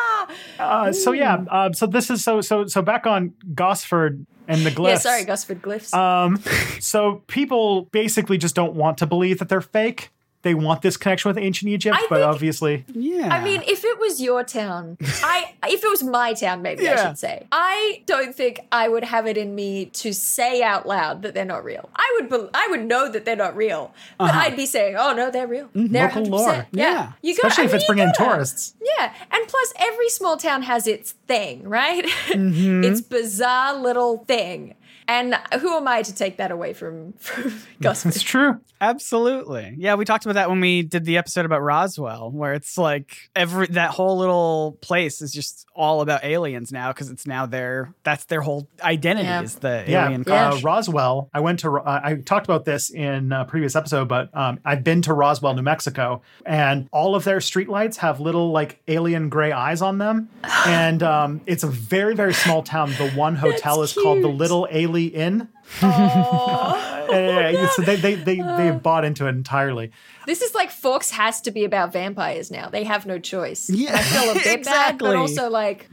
[laughs] uh, so yeah, uh, so this is so so so back on Gosford and the [laughs] glyphs. Yeah, sorry, Gosford glyphs. Um, so people basically just don't want to believe that they're fake. They want this connection with ancient Egypt, I but think- obviously, Yeah. I mean, if it was your town, [laughs] I if it was my town, maybe I should say, I don't think I would have it in me to say out loud that they're not real. I would, bel I would know that they're not real, but I'd be saying, "Oh no, they're real. They're Uh-huh. Mm-hmm. Local 100%. lore. Yeah, Yeah. you got, especially I if it's bringing in tourists. Yeah, and plus every small town has its thing, right? [laughs] Mm-hmm. its bizarre little thing. And who am I to take that away from, [laughs] from Gosford? It's true. Absolutely. Yeah, we talked about that when we did the episode about Roswell, where it's like every that whole little place is just all about aliens now because it's now their that's their whole identity Yeah. is the Yeah, alien. Yeah. Uh, Roswell. I went to. Uh, I talked about this in a previous episode, but um, I've been to Roswell, New Mexico, and all of their streetlights have little like alien gray eyes on them, [gasps] and um, it's a very very small town. The one hotel That's is called the Little Little A'Le'Inn. Oh. [laughs] Uh, so they they they they bought into it entirely. This is like Forks has to be about vampires now. They have no choice. Yeah, I feel a bit bad, exactly. but also like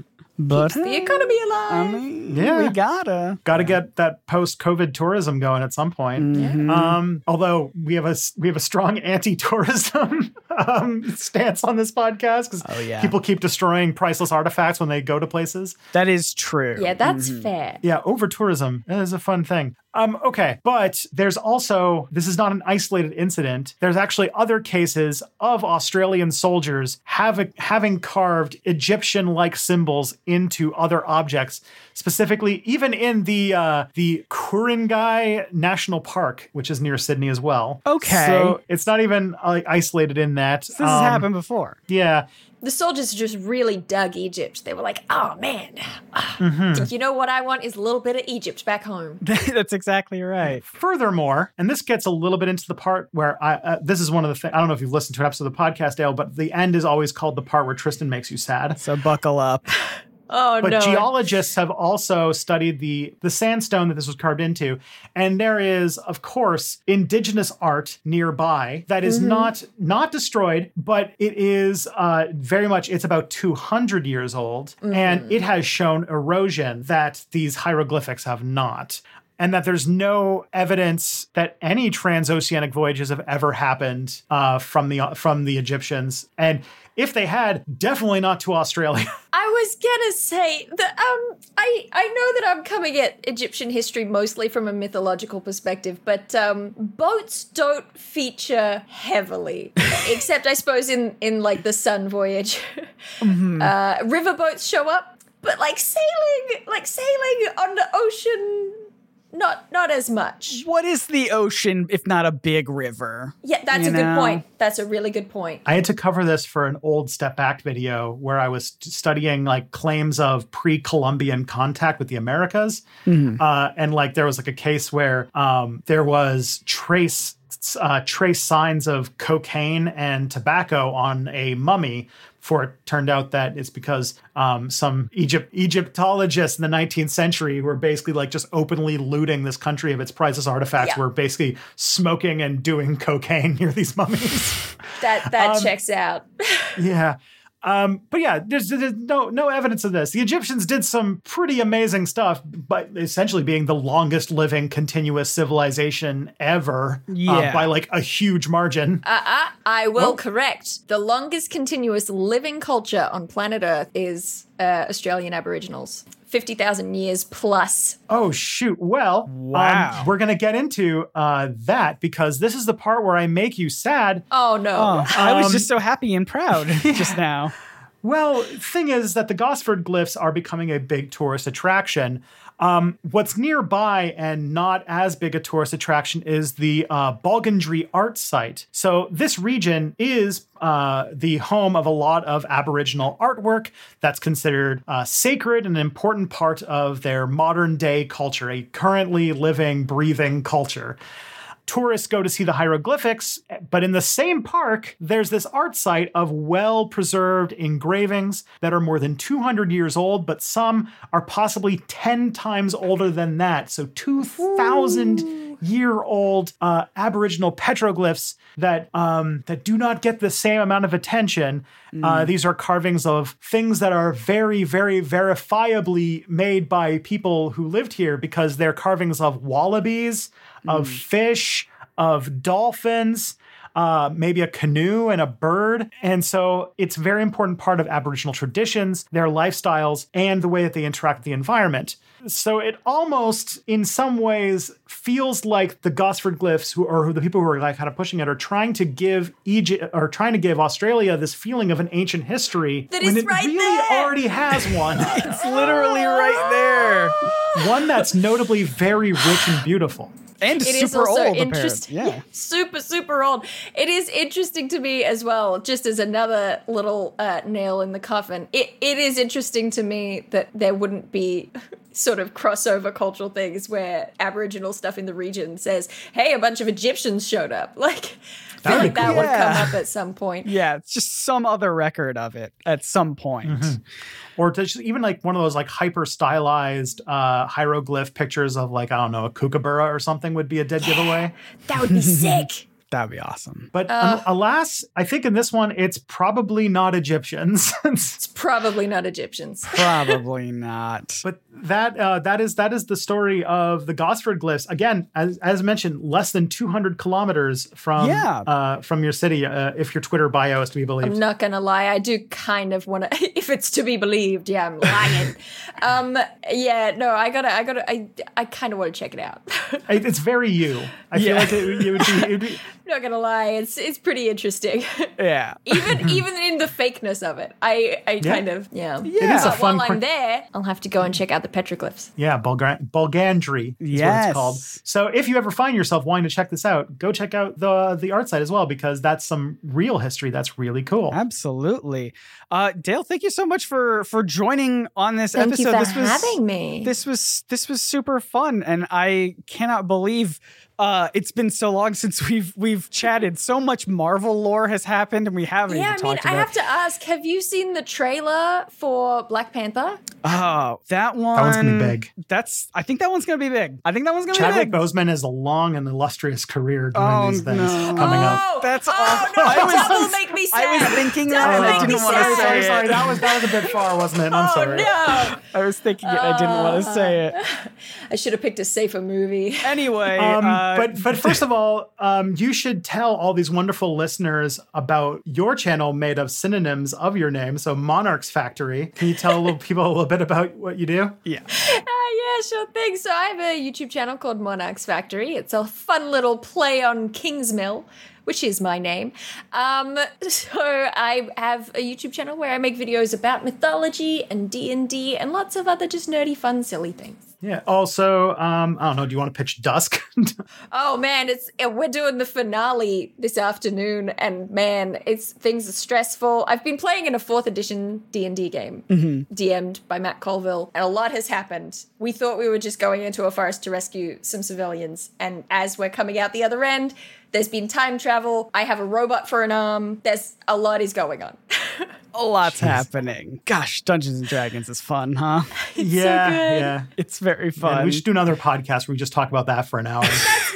but the economy alive. I mean, Yeah. we gotta. Got to get that post COVID tourism going at some point. Mm-hmm. Um, although we have a s- we have a strong [laughs] anti tourism um, stance on this podcast because Oh, yeah. people keep destroying priceless artifacts when they go to places. That is true. yeah, that's Mm-hmm. fair. Yeah, over tourism is a fun thing. Um, okay, but there's also this is not an isolated incident. There's actually other cases of Australian soldiers having having carved Egyptian-like symbols into other objects, specifically even in the uh, the Ku-ring-gai National Park, which is near Sydney as well. Okay. so it's not even like isolated in that. This has happened before. Yeah, The soldiers just really dug Egypt. They were like, "Oh man, Mm-hmm. you know what I want is a little bit of Egypt back home." [laughs] That's exactly right. Furthermore, and this gets a little bit into the part where I, uh, this is one of the things, I don't know if you've listened to an episode of the podcast, Dale, but the end is always called the part where Tristan makes you sad. So buckle up. [laughs] Oh But no! geologists have also studied the, the sandstone that this was carved into. And there is, of course, indigenous art nearby that is not not destroyed, but it is uh, very much, it's about 200 years old. And it has shown erosion that these hieroglyphics have not. And that there's no evidence that any transoceanic voyages have ever happened uh, from the from the Egyptians, and if they had, definitely not to Australia. [laughs] I was gonna say that um I I know that I'm coming at Egyptian history mostly from a mythological perspective, but um boats don't feature heavily, [laughs] except I suppose in in like the Sun voyage. [laughs] Uh, river boats show up, but like sailing, like sailing on the ocean, not not as much. What is the ocean if not a big river? Yeah, that's You a good point. That's a really good point. I had to cover this for an old Step Back video where I was studying like claims of pre-Columbian contact with the Americas, uh, and like there was like a case where um, there was trace uh, trace signs of cocaine and tobacco on a mummy. For it turned out that it's because um, some Egypt Egyptologists in the 19th century were basically like just openly looting this country of its priceless artifacts. Yeah. Were basically smoking and doing cocaine [laughs] near these mummies. That that checks out. [laughs] Yeah. Um, but yeah, there's, there's no no evidence of this. The Egyptians did some pretty amazing stuff, but essentially being the longest living continuous civilization ever uh, by like a huge margin. Uh-uh, I will Oh. correct. The longest continuous living culture on planet Earth is uh, Australian Aboriginals. 50,000 years plus. oh shoot! Well, um, Wow. we're gonna get into uh, that because this is the part where I make you sad. Oh no. Oh, I was Um, just so happy and proud [laughs] [laughs] just now. Well, thing is that the Gosford glyphs are becoming a big tourist attraction. Um, what's nearby and not as big a tourist attraction is the uh, Bulgandry Art Site. So this region is uh, the home of a lot of Aboriginal artwork that's considered uh, sacred and an important part of their modern day culture, a currently living, breathing culture. Tourists go to see the hieroglyphics, but in the same park, there's this art site of well preserved engravings that are more than 200 years old, but some are possibly 10 times older than that. So 2,000 year old uh, Aboriginal petroglyphs that um, that do not get the same amount of attention. Uh, these are carvings of things that are very, very verifiably made by people who lived here because they're carvings of wallabies, of fish, of dolphins uh, maybe a canoe and a bird. And so it's a very important part of Aboriginal traditions, their lifestyles, and the way that they interact with the environment. So it almost, in some ways, feels like the Gosford glyphs, who, or the people who are like kind of pushing it, are trying to give Egypt or trying to give Australia this feeling of an ancient history That when is it right really there. already has one. [laughs] It's literally right there. [laughs] one that's notably very rich and beautiful. And It is super also old, interesting. apparently. Yeah. [laughs] super super old. It is interesting to me as well. Just as another little uh, nail in the coffin, it it is interesting to me that there wouldn't be sort of crossover cultural things where Aboriginal stuff in the region says, "Hey, a bunch of Egyptians showed up." [laughs] Like, I feel That'd like that cool. would come up at some point. [laughs] Yeah, it's just some other record of it at some point. or to just even like one of those like hyper stylized uh hieroglyph pictures of like I don't know a kookaburra or something would be a dead giveaway. [gasps] That would be sick. [laughs] That'd be awesome. But um, alas, I think in this one it's probably not Egyptians. [laughs] It's probably not Egyptians. [laughs] Probably not. but that uh, that is that is the story of the Gosford glyphs. Again, as, as mentioned, less than 200 kilometers from Yeah. uh, from your city. Uh, if your Twitter bio is to be believed. I'm not gonna lie, I do kind of want to. [laughs] If it's to be believed, yeah, I'm lying. um, yeah, no, I gotta, I gotta, I, I kind of want to check it out. It- it's very you. I feel Yeah. like it, it would be. It would be not gonna lie, it's it's pretty interesting. [laughs] Yeah. even even in the fakeness of it, I I kind of yeah. Yeah. It is a fun while I'm there, I'll have to go and check out the petroglyphs. Yeah, Bulgar- Bulgandry is what Yes. it's called. So if you ever find yourself wanting to check this out, go check out the the art site as well because that's some real history that's really cool. Absolutely. Uh, Dale, thank you so much for for joining on this Thank episode. you for this was having me. this was this was super fun, and I cannot believe uh, it's been so long since [laughs] we've we've chatted. So much Marvel lore has happened, and we haven't yeah, I mean, talked I about. have to ask: Have you seen the trailer for Black Panther? Oh, that one. That one's gonna be big. That's. I think that one's gonna be big. I think that one's gonna Chadwick be big. Boseman has a long and illustrious career doing Oh, these things no. coming up. Oh, That's oh, awful. no, I was- that will make me sad. I was thinking that, and I didn't want to say sorry, it. sorry. That was that was a bit far, wasn't it? I'm oh sorry. no! [laughs] I was thinking it. I didn't want to say it. [laughs] I should have picked a safer movie. Anyway, Um, uh, but [laughs] but first of all, um, you should tell all these wonderful listeners about your channel made of synonyms of your name. So Monarchs Factory. Can you tell little people a little bit about what you do? yeah. [laughs] Ah, yeah, sure thing. So I have a YouTube channel called Monarchs Factory. It's a fun little play on Kingsmill, which is my name. Um, [laughs] so I have a YouTube channel where I make videos about mythology and D and D and lots of other just nerdy, fun, silly things. Yeah. Also, um, I don't know. Do you want to pitch Dusk? [laughs] Oh man, it's uh, we're doing the finale this afternoon, and man, it's things are stressful. I've been playing in a fourth edition D and D game, DM'd by Matt Colville, and a lot has happened. We thought we were just going into a forest to rescue some civilians, and as we're coming out the other end, there's been time travel. I have a robot for an arm. There's a lot is going on. [laughs] A lot's happening. Gosh, Dungeons and Dragons is fun, huh? [laughs] yeah. good. Yeah. It's very And fun. we should do another podcast where we just talk about that for an hour. [laughs]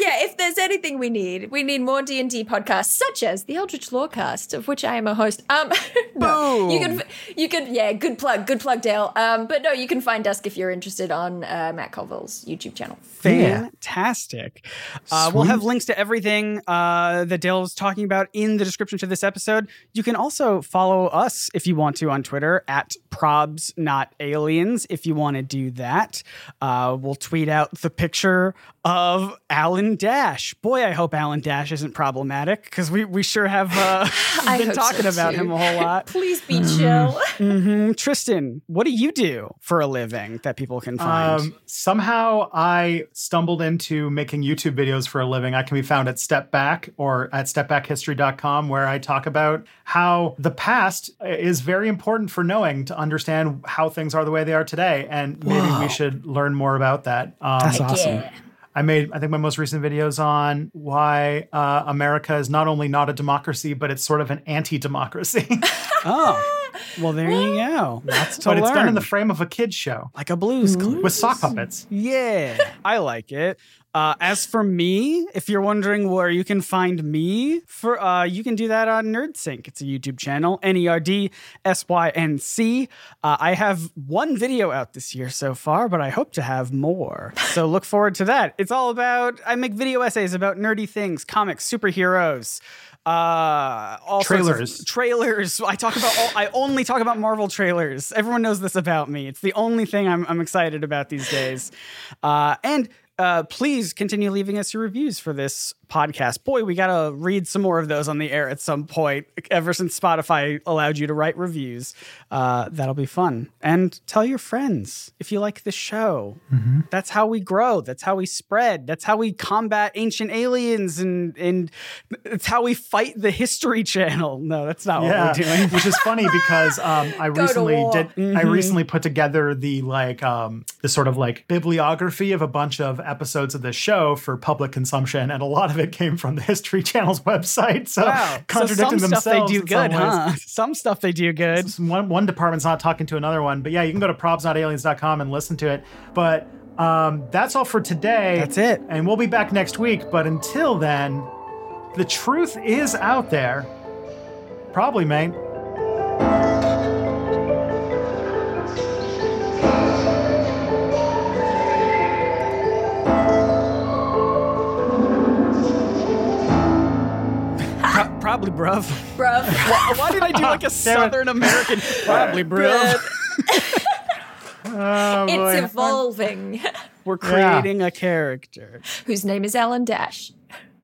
yeah, if there's anything we need, we need more D and D podcasts, such as the Eldritch Lorecast, of which I am a host. Um, [laughs] no, you can, you can, yeah, good plug, good plug, Dale. Um, but no, you can find Dusk if you're interested on uh, Matt Colville's YouTube channel. Fantastic. Uh, we'll have links to everything uh, that Dale was talking about in the description to this episode. You can also follow us if you want to on Twitter at probs not aliens. If you want to do that, uh, we'll tweet out the picture of Alan Dash. Boy, I hope Alan Dash isn't problematic because we we sure have uh, [laughs] I been talking so, about too. him a whole lot. Please be chill. [laughs] Mhm. Tristan, what do you do for a living that people can find? Um, somehow I stumbled into making YouTube videos for a living. I can be found at Step Back or at stepbackhistory.com, where I talk about how the past is very important for knowing to understand how things are the way they are today. And maybe we should learn more about that. Um, That's awesome. Yeah. I made, I think, my most recent videos on why uh, America is not only not a democracy, but it's sort of an anti-democracy. [laughs] Oh, [laughs] well, there you go. Lots to but it's done in the frame of a kids show like a blues clues with sock puppets. Yeah, I like it. Uh, as for me, if you're wondering where you can find me, for uh, you can do that on NerdSync. It's a YouTube channel, N E R D S Y N C. Uh, I have one video out this year so far, but I hope to have more. So [laughs] look forward to that. It's all about I make video essays about nerdy things, comics, superheroes. Uh, all Trailers. trailers. I talk about. All, I only talk about Marvel trailers. Everyone knows this about me. It's the only thing I'm, I'm excited about these days. Uh, and uh, please continue leaving us your reviews for this podcast. Boy, we gotta read some more of those on the air at some point. Ever since Spotify allowed you to write reviews, uh, that'll be fun. And tell your friends if you like the show. That's how we grow. That's how we spread. That's how we combat ancient aliens, and and it's how we fight the History Channel. [laughs] No, that's not yeah, what we're doing. which is funny because [laughs] um, I to recently did. I recently put together the like um, the sort of like bibliography of a bunch of episodes of this show for public consumption, and a lot of it came from the History Channel's website. So Wow. contradicting so some themselves. stuff they do in some good, huh? Some stuff they do good. One one department's not talking to another one, but yeah, you can go to probsnotaliens.com and listen to it. But um, that's all for today. That's it. And we'll be back next week. But until then, the truth is out there. Probably, mate. Probably, bruv. Bruv. [laughs] Why did I do like a [laughs] Southern American? [laughs] Probably, bruv. Oh, boy. it's evolving. We're creating a character. Whose name is Alan Dash.